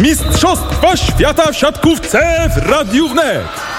Mistrzostwa Świata w siatkówce w Radiu Wnet.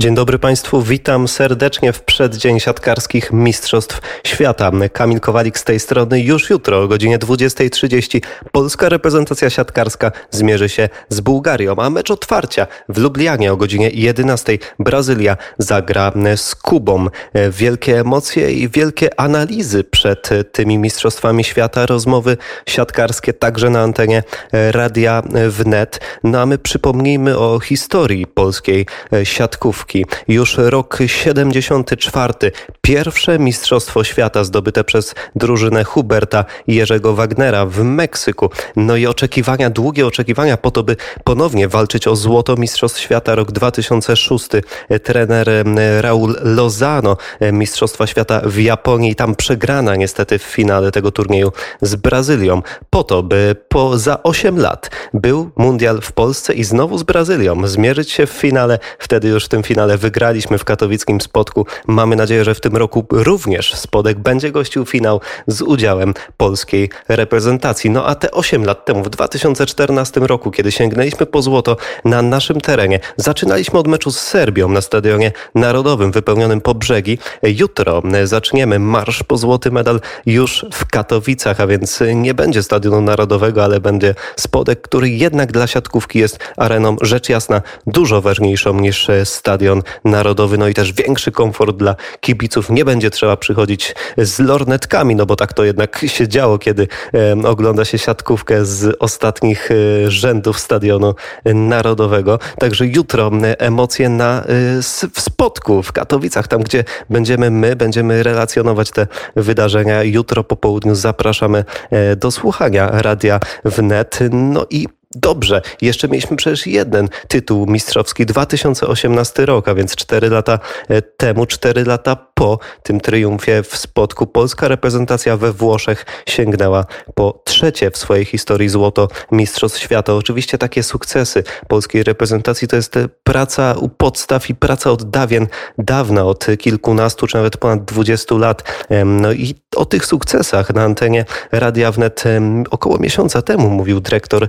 Dzień dobry Państwu, witam serdecznie w przeddzień siatkarskich Mistrzostw Świata. Kamil Kowalik z tej strony już jutro o godzinie 20.30 polska reprezentacja siatkarska zmierzy się z Bułgarią, a mecz otwarcia w Lublianie o godzinie 11.00 Brazylia zagra z Kubą. Wielkie emocje i wielkie analizy przed tymi Mistrzostwami Świata, rozmowy siatkarskie także na antenie Radia Wnet. No a my przypomnijmy o historii polskiej siatkówki. Już rok 74. Pierwsze Mistrzostwo Świata zdobyte przez drużynę Huberta Jerzego Wagnera w Meksyku. No i oczekiwania, długie oczekiwania po to, by ponownie walczyć o złoto Mistrzostw Świata. Rok 2006. Trener Raul Lozano Mistrzostwa Świata w Japonii. Tam przegrana niestety w finale tego turnieju z Brazylią. Po to, by po za 8 lat był mundial w Polsce i znowu z Brazylią zmierzyć się w finale. Wtedy już w tym finale finale wygraliśmy w katowickim spotku. Mamy nadzieję, że w tym roku również Spodek będzie gościł finał z udziałem polskiej reprezentacji. No a te 8 lat temu, w 2014 roku, kiedy sięgnęliśmy po złoto na naszym terenie, zaczynaliśmy od meczu z Serbią na Stadionie Narodowym wypełnionym po brzegi. Jutro zaczniemy marsz po złoty medal już w Katowicach, a więc nie będzie Stadionu Narodowego, ale będzie Spodek, który jednak dla siatkówki jest areną rzecz jasna dużo ważniejszą niż stadion stadion narodowy, no i też większy komfort dla kibiców. Nie będzie trzeba przychodzić z lornetkami, no bo tak to jednak się działo, kiedy ogląda się siatkówkę z ostatnich e, rzędów stadionu narodowego. Także jutro emocje na, e, w Spodku, w Katowicach, tam gdzie będziemy my, będziemy relacjonować te wydarzenia. Jutro po południu zapraszamy e, do słuchania radia wnet. No i Dobrze, jeszcze mieliśmy przecież jeden tytuł mistrzowski 2018 rok, a więc 4 lata e, temu, 4 lata po tym triumfie w Spodku. Polska reprezentacja we Włoszech sięgnęła po trzecie w swojej historii złoto Mistrzostw Świata. Oczywiście takie sukcesy polskiej reprezentacji to jest praca u podstaw i praca od dawien, dawna, od kilkunastu czy nawet ponad 20 lat. No i o tych sukcesach na antenie Radia Wnet około miesiąca temu mówił dyrektor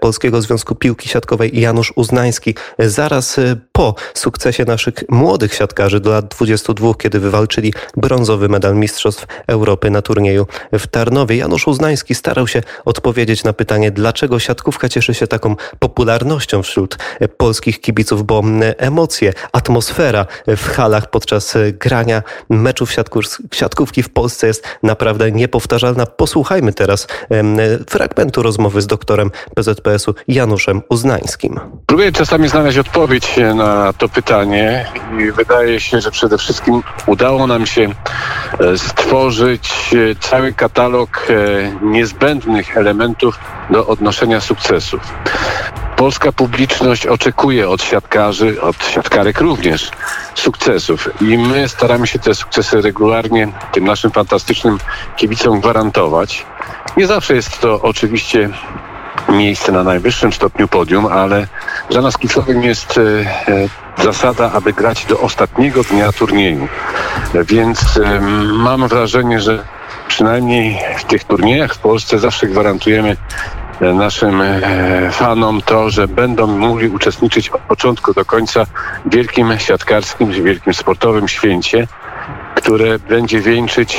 Polskiego Związku Piłki Siatkowej Janusz Uznański. Zaraz e, po sukcesie naszych młodych siatkarzy do lat 22, kiedy wywalczyli brązowy medal Mistrzostw Europy na turnieju w Tarnowie. Janusz Uznański starał się odpowiedzieć na pytanie, dlaczego siatkówka cieszy się taką popularnością wśród polskich kibiców, bo emocje, atmosfera w halach podczas grania meczów siatkówki w Polsce jest naprawdę niepowtarzalna. Posłuchajmy teraz fragmentu rozmowy z doktorem PZPS-u Januszem Uznańskim. Próbuję czasami znaleźć odpowiedź na to pytanie i wydaje się, że przede wszystkim udało nam się e, stworzyć e, cały katalog e, niezbędnych elementów do odnoszenia sukcesów. Polska publiczność oczekuje od siatkarzy, od siatkarek również sukcesów i my staramy się te sukcesy regularnie tym naszym fantastycznym kibicom gwarantować. Nie zawsze jest to oczywiście miejsce na najwyższym stopniu podium, ale dla nas kluczowym jest e, e, zasada, aby grać do ostatniego dnia turnieju. Więc e, mam wrażenie, że przynajmniej w tych turniejach w Polsce zawsze gwarantujemy naszym fanom to, że będą mogli uczestniczyć od początku do końca w wielkim siatkarskim, wielkim sportowym święcie, które będzie wieńczyć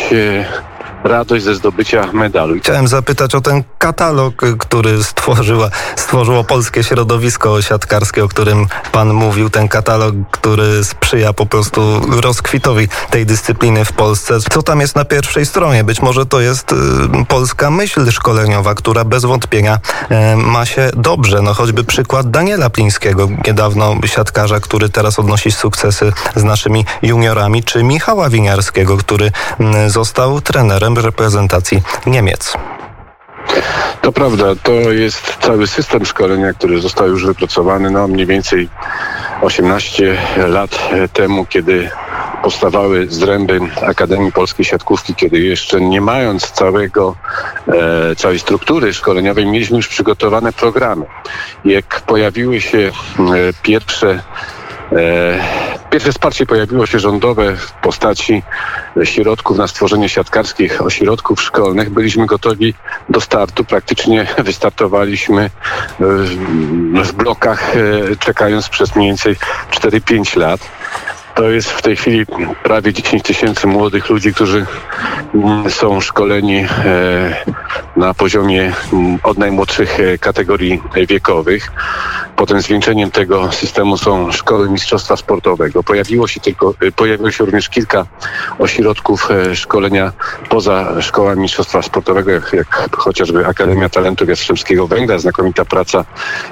radość ze zdobycia medalu. Chciałem zapytać o ten katalog, który stworzyła, stworzyło polskie środowisko siatkarskie, o którym pan mówił. Ten katalog, który sprzyja po prostu rozkwitowi tej dyscypliny w Polsce. Co tam jest na pierwszej stronie? Być może to jest y, polska myśl szkoleniowa, która bez wątpienia y, ma się dobrze. No choćby przykład Daniela Plińskiego, niedawno siatkarza, który teraz odnosi sukcesy z naszymi juniorami, czy Michała Winiarskiego, który y, został trenerem reprezentacji Niemiec. To prawda, to jest cały system szkolenia, który został już wypracowany no, mniej więcej 18 lat temu, kiedy powstawały zręby Akademii Polskiej Siatkówki, kiedy jeszcze nie mając całego, e, całej struktury szkoleniowej, mieliśmy już przygotowane programy. Jak pojawiły się e, pierwsze Pierwsze wsparcie pojawiło się rządowe w postaci środków na stworzenie siatkarskich ośrodków szkolnych. Byliśmy gotowi do startu. Praktycznie wystartowaliśmy w blokach, czekając przez mniej więcej 4-5 lat. To jest w tej chwili prawie 10 tysięcy młodych ludzi, którzy mm, są szkoleni e, na poziomie mm, od najmłodszych e, kategorii wiekowych. Potem zwieńczeniem tego systemu są szkoły mistrzostwa sportowego. Pojawiło się, tylko, e, pojawiło się również kilka ośrodków szkolenia poza szkołami mistrzostwa sportowego, jak, jak chociażby Akademia Talentu Jastrzębskiego Węgla. Znakomita praca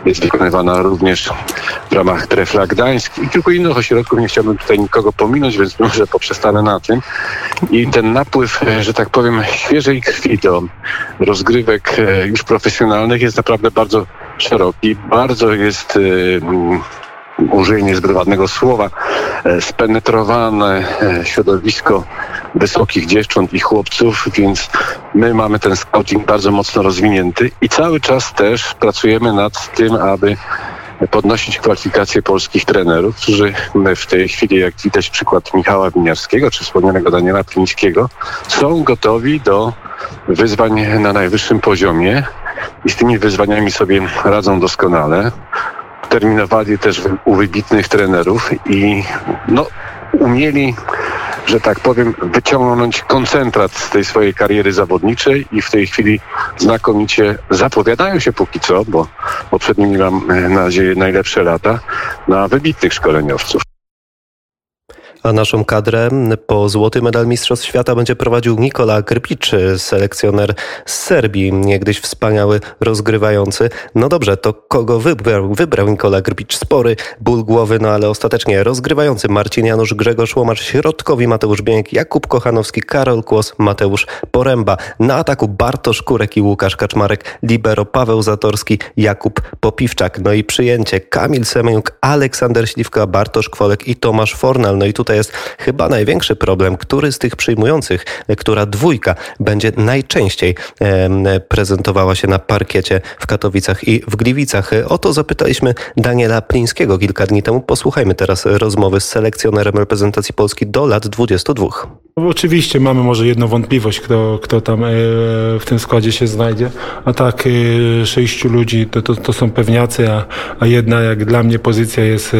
jest wykonywana również w ramach Trefla Gdańsk i kilku innych ośrodków. Nie chciałbym tutaj nikogo pominąć, więc może poprzestanę na tym. I ten napływ, e, że tak powiem, świeżej krwi do rozgrywek e, już profesjonalnych jest naprawdę bardzo szeroki. Bardzo jest e, użyję niezbywalnego słowa, spenetrowane środowisko wysokich dziewcząt i chłopców, więc my mamy ten scouting bardzo mocno rozwinięty i cały czas też pracujemy nad tym, aby podnosić kwalifikacje polskich trenerów, którzy w tej chwili, jak widać przykład Michała Winiarskiego czy wspomnianego Daniela Plińskiego, są gotowi do wyzwań na najwyższym poziomie i z tymi wyzwaniami sobie radzą doskonale. Terminowali też u wybitnych trenerów i no, umieli że tak powiem, wyciągnąć koncentrat z tej swojej kariery zawodniczej i w tej chwili znakomicie zapowiadają się póki co, bo, bo przed nimi mam e, nadzieję najlepsze lata, na wybitnych szkoleniowców. A naszą kadrę po złoty medal Mistrzostw Świata będzie prowadził Nikola Grbic, selekcjoner z Serbii, niegdyś wspaniały rozgrywający. No dobrze, to kogo wybrał, wybrał Nikola Grbic? Spory ból głowy, no ale ostatecznie rozgrywający Marcin Janusz, Grzegorz Łomacz, środkowi Mateusz Bięk, Jakub Kochanowski, Karol Kłos, Mateusz Poręba. Na ataku Bartosz Kurek i Łukasz Kaczmarek, libero Paweł Zatorski, Jakub Popiwczak. No i przyjęcie Kamil Semeniuk, Aleksander Śliwka, Bartosz Kwolek i Tomasz Fornal. No i tutaj jest chyba największy problem, który z tych przyjmujących, która dwójka będzie najczęściej prezentowała się na parkiecie w Katowicach i w Gliwicach. O to zapytaliśmy Daniela Plińskiego kilka dni temu. Posłuchajmy teraz rozmowy z selekcjonerem reprezentacji Polski do lat 22. No, oczywiście mamy może jedną wątpliwość, kto, kto tam e, w tym składzie się znajdzie, a tak e, sześciu ludzi to, to, to są pewniacy, a, a jedna jak dla mnie pozycja jest e,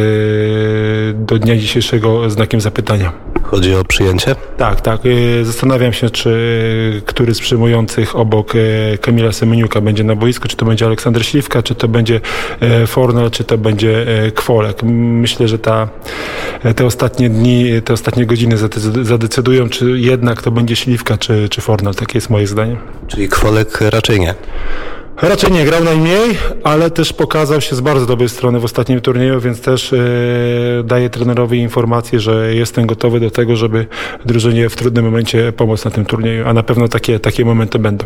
do dnia dzisiejszego znakiem zapytania. Chodzi o przyjęcie? Tak, tak. Zastanawiam się, czy który z przyjmujących obok Kamila Semeniuka będzie na boisku, czy to będzie Aleksander Śliwka, czy to będzie Fornal, czy to będzie Kwolek. Myślę, że ta, te ostatnie dni, te ostatnie godziny zadecydują czy jednak to będzie Śliwka, czy, czy Fornal. Takie jest moje zdanie. Czyli Kwolek raczej nie. Raczej nie, grał najmniej, ale też pokazał się z bardzo dobrej strony w ostatnim turnieju, więc też e, daje trenerowi informację, że jestem gotowy do tego, żeby drużynie w trudnym momencie pomóc na tym turnieju, a na pewno takie, takie momenty będą.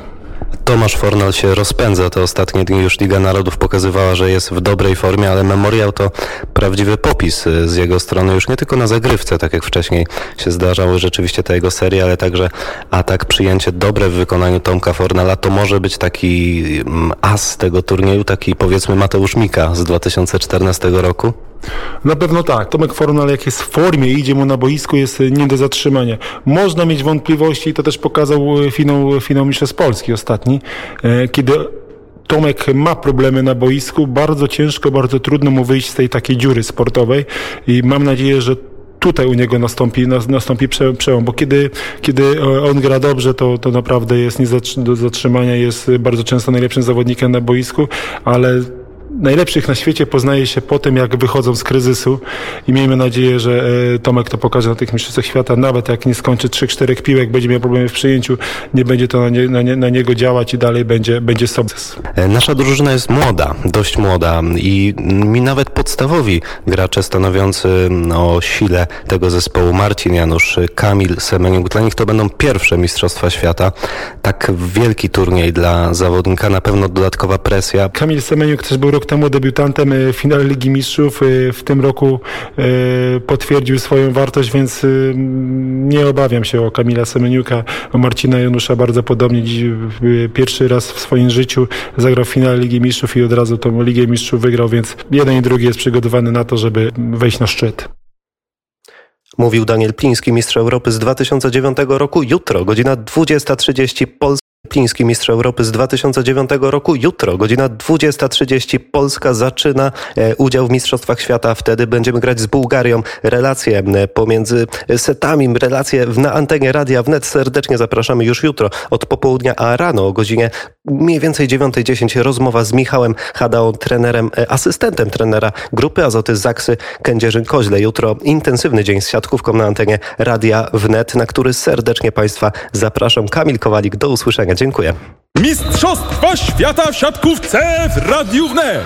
Tomasz Fornal się rozpędza. Te ostatnie dni już Liga Narodów pokazywała, że jest w dobrej formie, ale memoriał to prawdziwy popis z jego strony, już nie tylko na zagrywce, tak jak wcześniej się zdarzały rzeczywiście te jego serie, ale także atak, przyjęcie dobre w wykonaniu Tomka Fornala. To może być taki mm, as tego turnieju, taki powiedzmy Mateusz Mika z 2014 roku? Na pewno tak. Tomek Fornal jak jest w formie idzie mu na boisku jest nie do zatrzymania. Można mieć wątpliwości i to też pokazał finał, finał Mistrzostw Polski ostatni, e, kiedy Tomek ma problemy na boisku, bardzo ciężko, bardzo trudno mu wyjść z tej takiej dziury sportowej i mam nadzieję, że tutaj u niego nastąpi, nastąpi przełom, bo kiedy, kiedy on gra dobrze, to, to naprawdę jest nie do zatrzymania, jest bardzo często najlepszym zawodnikiem na boisku, ale najlepszych na świecie poznaje się po tym, jak wychodzą z kryzysu i miejmy nadzieję, że e, Tomek to pokaże na tych mistrzostwach świata, nawet jak nie skończy 3-4 piłek, będzie miał problemy w przyjęciu, nie będzie to na, nie, na, nie, na niego działać i dalej będzie, będzie sukces. E, nasza drużyna jest młoda, dość młoda i mi nawet podstawowi gracze stanowiący o sile tego zespołu Marcin Janusz, Kamil Semeniuk, dla nich to będą pierwsze mistrzostwa świata. Tak wielki turniej dla zawodnika, na pewno dodatkowa presja. Kamil Semeniuk też był rok temu debiutantem w finale Ligi Mistrzów. W tym roku potwierdził swoją wartość, więc nie obawiam się o Kamila Semeniuka, o Marcina Janusza bardzo podobnie. Pierwszy raz w swoim życiu zagrał w finale Ligi Mistrzów i od razu tą Ligę Mistrzów wygrał, więc jeden i drugi jest przygotowany na to, żeby wejść na szczyt. Mówił Daniel Pliński, mistrz Europy z 2009 roku. Jutro, godzina 20.30, Polska. Pliński mistrz Europy z 2009 roku. Jutro, godzina 20.30, Polska zaczyna e, udział w Mistrzostwach Świata. Wtedy będziemy grać z Bułgarią. Relacje pomiędzy setami, relacje na antenie Radia Wnet. Serdecznie zapraszamy już jutro od popołudnia, a rano o godzinie mniej więcej 9.10 rozmowa z Michałem Hadaą, trenerem, e, asystentem trenera grupy Azoty Zaksy Kędzierzyn-Koźle. Jutro intensywny dzień z siatkówką na antenie Radia Wnet, na który serdecznie Państwa zapraszam. Kamil Kowalik, do usłyszenia. Dziękuję. Mistrzostwa Świata w siatkówce w Radiu Wnet.